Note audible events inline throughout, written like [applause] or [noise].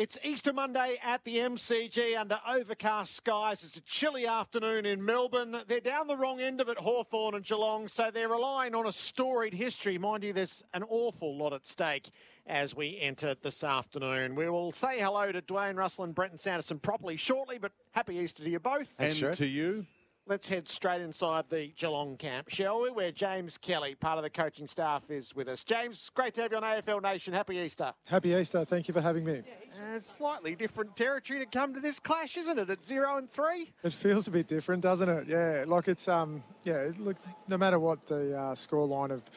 It's Easter Monday at the MCG under overcast skies. It's a chilly afternoon in Melbourne. They're down the wrong end of it, Hawthorn and Geelong, so they're relying on a storied history. Mind you, there's an awful lot at stake as we enter this afternoon. We will say hello to Dwayne Russell and Brenton Sanderson properly shortly, but happy Easter to you both. And to you. Let's head straight inside the Geelong camp, shall we? Where James Kelly, part of the coaching staff, is with us. James, great to have you on AFL Nation. Happy Easter. Happy Easter. Thank you for having me. Uh, slightly different territory to come to this clash, isn't it? At zero and three. It feels a bit different, doesn't it? Yeah, like it's um, yeah. Look, no matter what the uh, score line of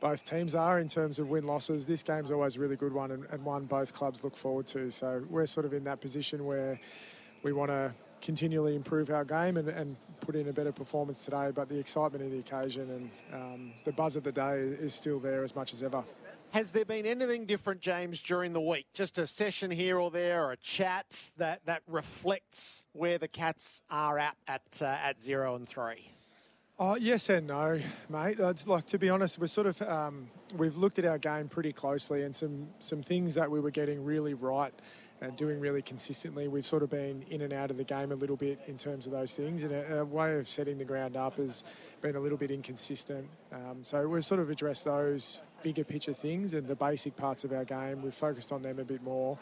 both teams are in terms of win losses, this game's always a really good one and, and one both clubs look forward to. So we're sort of in that position where we want to continually improve our game and, and, put in a better performance today. But the excitement of the occasion and um, the buzz of the day is still there as much as ever. Has there been anything different, James, during the week? Just a session here or there, or a chat that, that reflects where the Cats are at at, uh, at zero and three? Oh, yes and no, mate. It's like to be honest, we're sort of um, we've looked at our game pretty closely, and some some things that we were getting really right and doing really consistently. We've sort of been in and out of the game a little bit in terms of those things, and a, a way of setting the ground up has been a little bit inconsistent. Um, so we've sort of addressed those bigger picture things and the basic parts of our game. We've focused on them a bit more.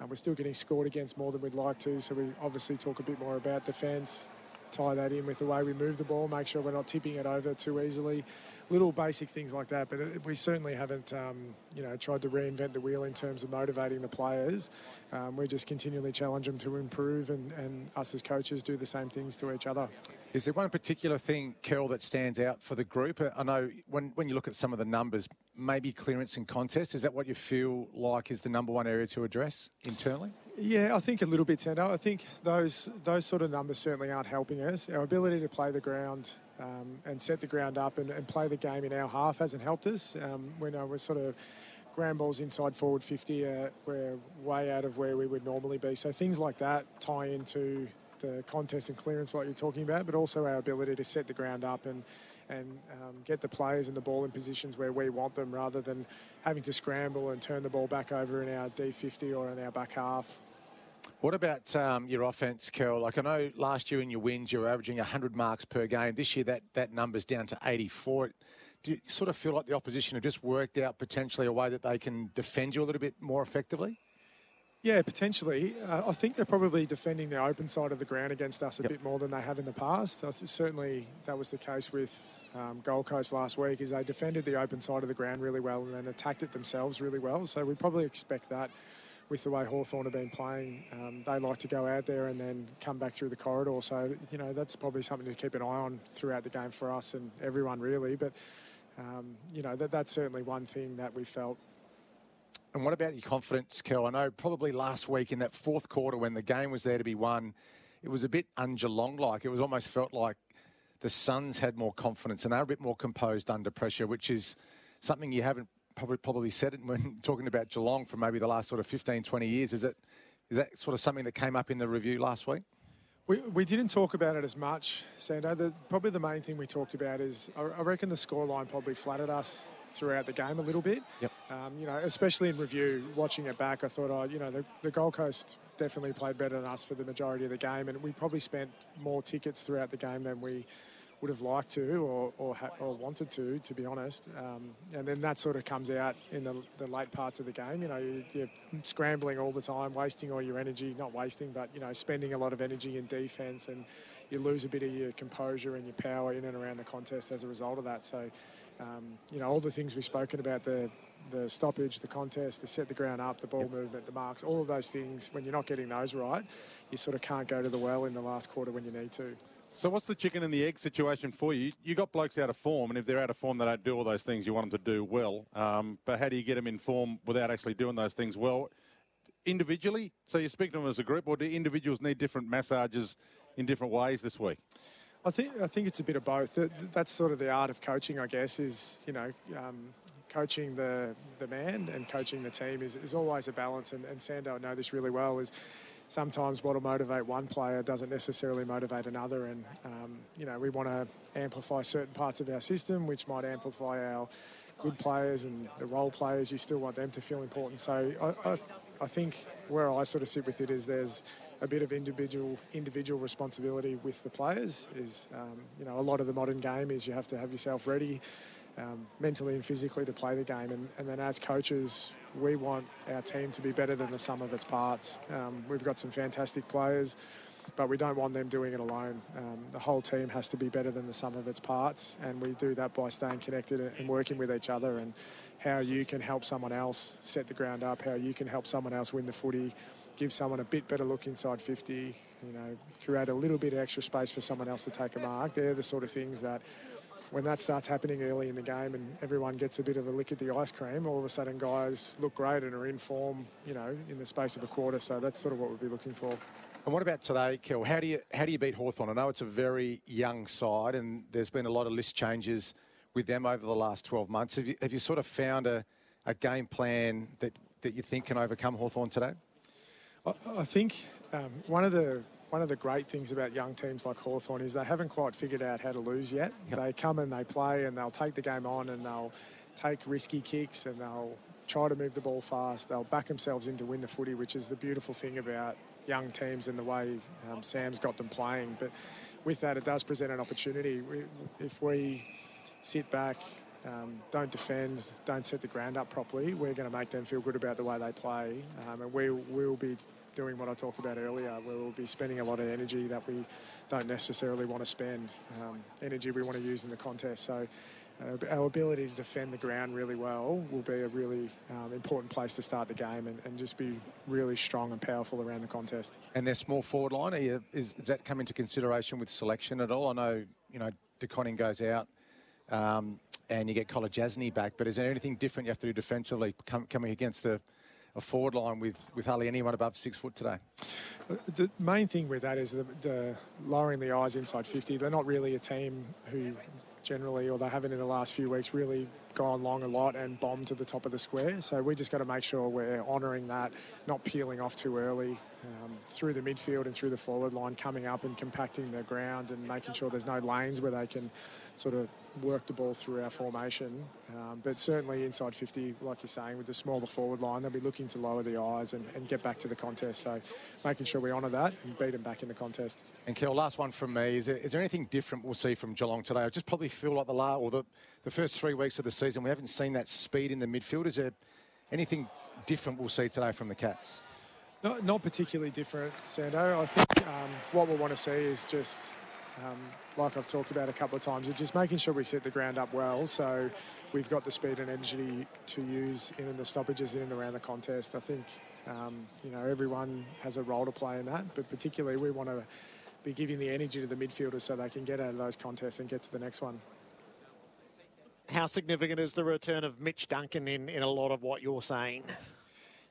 Um, we're still getting scored against more than we'd like to, so we obviously talk a bit more about defence, tie that in with the way we move the ball, make sure we're not tipping it over too easily. Little basic things like that, but we certainly haven't, um, you know, tried to reinvent the wheel in terms of motivating the players. Um, we just continually challenge them to improve, and, and us as coaches do the same things to each other. Is there one particular thing, Carol, that stands out for the group? I know when, when you look at some of the numbers, maybe clearance and contest, is that what you feel like is the number one area to address internally? Yeah, I think a little bit, Sando. I think those those sort of numbers certainly aren't helping us. Our ability to play the ground um, and set the ground up and, and, play the game in our half hasn't helped us. Um, we know we're sort of ground balls inside forward 50, uh, we're way out of where we would normally be. So things like that tie into the contest and clearance like you're talking about, but also our ability to set the ground up and and um, get the players and the ball in positions where we want them rather than having to scramble and turn the ball back over in our D50 or in our back half. What about um, your offense, Carol? Like I know last year in your wins you were averaging 100 marks per game. This year that, that number's down to 84. Do you sort of feel like the opposition have just worked out potentially a way that they can defend you a little bit more effectively? Yeah, potentially. Uh, I think they're probably defending the open side of the ground against us a yep. bit more than they have in the past. Uh, certainly, that was the case with um, Gold Coast last week. Is they defended the open side of the ground really well and then attacked it themselves really well. So we probably expect that with the way Hawthorn have been playing. Um, they like to go out there and then come back through the corridor. So you know that's probably something to keep an eye on throughout the game for us and everyone really. But um, you know that that's certainly one thing that we felt and what about your confidence, Kel? I know probably last week in that fourth quarter when the game was there to be won, it was a bit un like. It was almost felt like the Suns had more confidence and they were a bit more composed under pressure, which is something you haven't probably probably said it when [laughs] talking about Geelong for maybe the last sort of 15, 20 years. Is it is that sort of something that came up in the review last week? We, we didn't talk about it as much, Sando. The, probably the main thing we talked about is I, I reckon the scoreline probably flattered us throughout the game a little bit. Yep. Um, you know, especially in review, watching it back, I thought, oh, you know, the, the Gold Coast definitely played better than us for the majority of the game, and we probably spent more tickets throughout the game than we would have liked to or, or, ha- or wanted to, to be honest. Um, and then that sort of comes out in the, the late parts of the game. You know, you, you're scrambling all the time, wasting all your energy, not wasting, but, you know, spending a lot of energy in defence and you lose a bit of your composure and your power in and around the contest as a result of that. So, um, you know, all the things we've spoken about, the the stoppage, the contest, the set the ground up, the ball yep. movement, the marks, all of those things, when you're not getting those right, you sort of can't go to the well in the last quarter when you need to. So what's the chicken and the egg situation for you? You got blokes out of form, and if they're out of form, they don't do all those things you want them to do well. Um, but how do you get them in form without actually doing those things well? Individually, so you speak to them as a group, or do individuals need different massages in different ways this week? I think I think it's a bit of both. That's sort of the art of coaching, I guess. Is you know, um, coaching the the man and coaching the team is, is always a balance. And, and Sando know this really well. Is sometimes what'll motivate one player doesn't necessarily motivate another. And, um, you know, we want to amplify certain parts of our system, which might amplify our good players and the role players. You still want them to feel important. So I, I, I think where I sort of sit with it is there's a bit of individual individual responsibility with the players. Is um, you know a lot of the modern game is you have to have yourself ready. Um, mentally and physically to play the game. And, and, then as coaches, we want our team to be better than the sum of its parts. Um, we've got some fantastic players but we don't want them doing it alone. Um, the whole team has to be better than the sum of its parts, and we do that by staying connected and working with each other. And how you can help someone else set the ground up, how you can help someone else win the footy, give someone a bit better look inside 50, you know, create a little bit of extra space for someone else to take a mark. They're the sort of things that when that starts happening early in the game and everyone gets a bit of a lick at the ice cream, all of a sudden guys look great and are in form, you know, in the space of a quarter. So that's sort of what we'd be looking for. And what about today, Kel? How do you how do you beat Hawthorn? I know it's a very young side, and there's been a lot of list changes with them over the last 12 months. Have you, have you sort of found a, a game plan that, that you think can overcome Hawthorn today? I, I think um, one of the one of the great things about young teams like Hawthorn is they haven't quite figured out how to lose yet. Yep. They come and they play and they'll take the game on and they'll take risky kicks and they'll try to move the ball fast. They'll back themselves in to win the footy, which is the beautiful thing about young teams and the way um, Sam's got them playing. But with that, it does present an opportunity. We, if we sit back, um, don't defend, don't set the ground up properly, we're going to make them feel good about the way they play. Um, and we will be doing what I talked about earlier, where we'll be spending a lot of energy that we don't necessarily want to spend, um, energy we want to use in the contest. So uh, our ability to defend the ground really well will be a really um, important place to start the game and, and, just be really strong and powerful around the contest. And their small forward line, you, is, that come into consideration with selection at all? I know, you know, De Koning goes out um, and you get Kolodjashnij back, but is there anything different you have to do defensively come, coming against a, a forward line with, with hardly anyone above six foot today? Uh, the main thing with that is the, the lowering the eyes inside 50. They're not really a team who generally, or they haven't in the last few weeks, really gone long a lot and bombed to the top of the square. So we just got to make sure we're honouring that, not peeling off too early um, through the midfield and through the forward line, coming up and compacting the ground and making sure there's no lanes where they can sort of work the ball through our formation. Um, but certainly inside 50, like you're saying, with the smaller forward line, they'll be looking to lower the eyes and, and get back to the contest. So making sure we honour that and beat them back in the contest. And Kel, last one from me. Is there, is there anything different we'll see from Geelong today? I just probably feel like the last, or the, the first three weeks of the season, we haven't seen that speed in the midfield. Is there anything different we'll see today from the Cats? Not, not particularly different, Sando. I think um, what we'll want to see is just um, like I've talked about a couple of times, is just making sure we set the ground up well so we've got the speed and energy to use in the stoppages in and around the contest. I think, um, you know, everyone has a role to play in that, but particularly we want to be giving the energy to the midfielders so they can get out of those contests and get to the next one. How significant is the return of Mitch Duncan in, in a lot of what you're saying?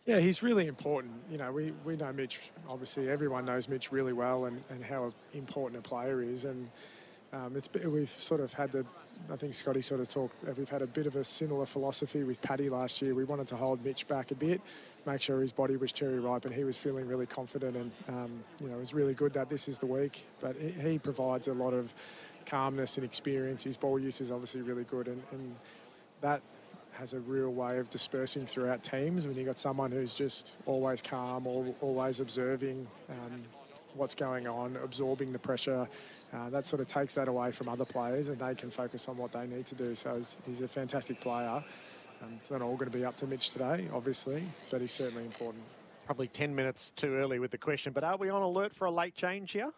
Yeah, he's really important. You know, we, we know Mitch, obviously, everyone knows Mitch really well and, and how important a player is. And um, it's we've sort of had the, I think Scotty sort of talked, we've had a bit of a similar philosophy with Paddy last year. We wanted to hold Mitch back a bit, make sure his body was cherry ripe, and he was feeling really confident. And, um, you know, it was really good that this is the week. But he, he, provides a lot of calmness and experience. His ball use is obviously really good. And, and that has a real way of dispersing throughout teams when you've got someone who's just always calm, always observing um, what's going on, absorbing the pressure. Uh, that sort of takes that away from other players and they can focus on what they need to do. So he's, he's a fantastic player. Um, it's not all going to be up to Mitch today, obviously, but he's certainly important. Probably 10 minutes too early with the question, but are we on alert for a late change here?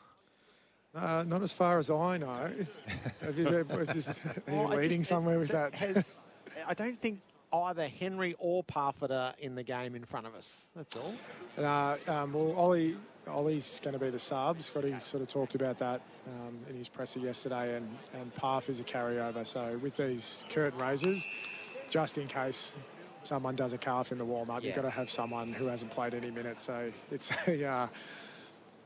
Uh, not as far as I know. [laughs] Have you, are you leading just, somewhere with that? Has, [laughs] I don't think either Henry or Parfitt are in the game in front of us. That's all. Uh, um, well, Ollie, Ollie's going to be the sub. Scotty sort of talked about that um, in his presser yesterday, and, and Parf is a carryover. So with these curtain raisers, just in case someone does a calf in the warm up, yeah. you've got to have someone who hasn't played any minutes. So it's [laughs] a. Uh,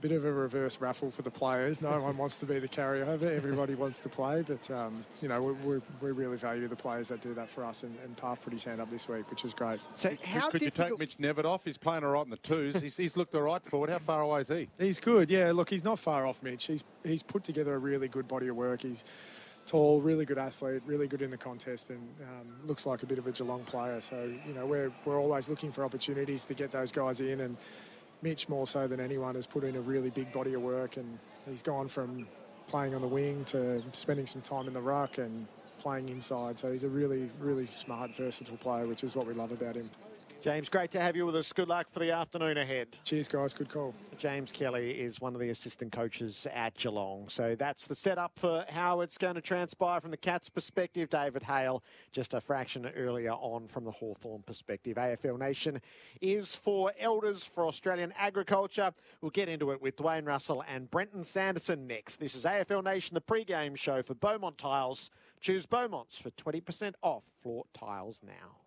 bit of a reverse raffle for the players. No one wants to be the carryover. Everybody wants to play, but um, you know we, we, really value the players that do that for us. And, and Parf put his hand up this week, which is great. So how could, could you take Mitch Knevitt off? He's playing all right in the twos. he's, he's looked all right forward. How far away is he? He's good. Yeah, look, he's not far off Mitch. He's he's put together a really good body of work. He's tall, really good athlete, really good in the contest, and um, looks like a bit of a Geelong player. So you know we're we're always looking for opportunities to get those guys in, and Mitch more so than anyone has put in a really big body of work, and he's gone from playing on the wing to spending some time in the ruck and playing inside. So he's a really really smart, versatile player, which is what we love about him. James, great to have you with us. Good luck for the afternoon ahead. Cheers, guys. Good call. James Kelly is one of the assistant coaches at Geelong. So that's the setup for how it's going to transpire from the Cats' perspective. David Hale, just a fraction earlier on from the Hawthorn perspective. AFL Nation is for elders for Australian agriculture. We'll get into it with Dwayne Russell and Brenton Sanderson next. This is AFL Nation, the pre-game show for Beaumont Tiles. Choose Beaumont's for 20% off floor tiles now.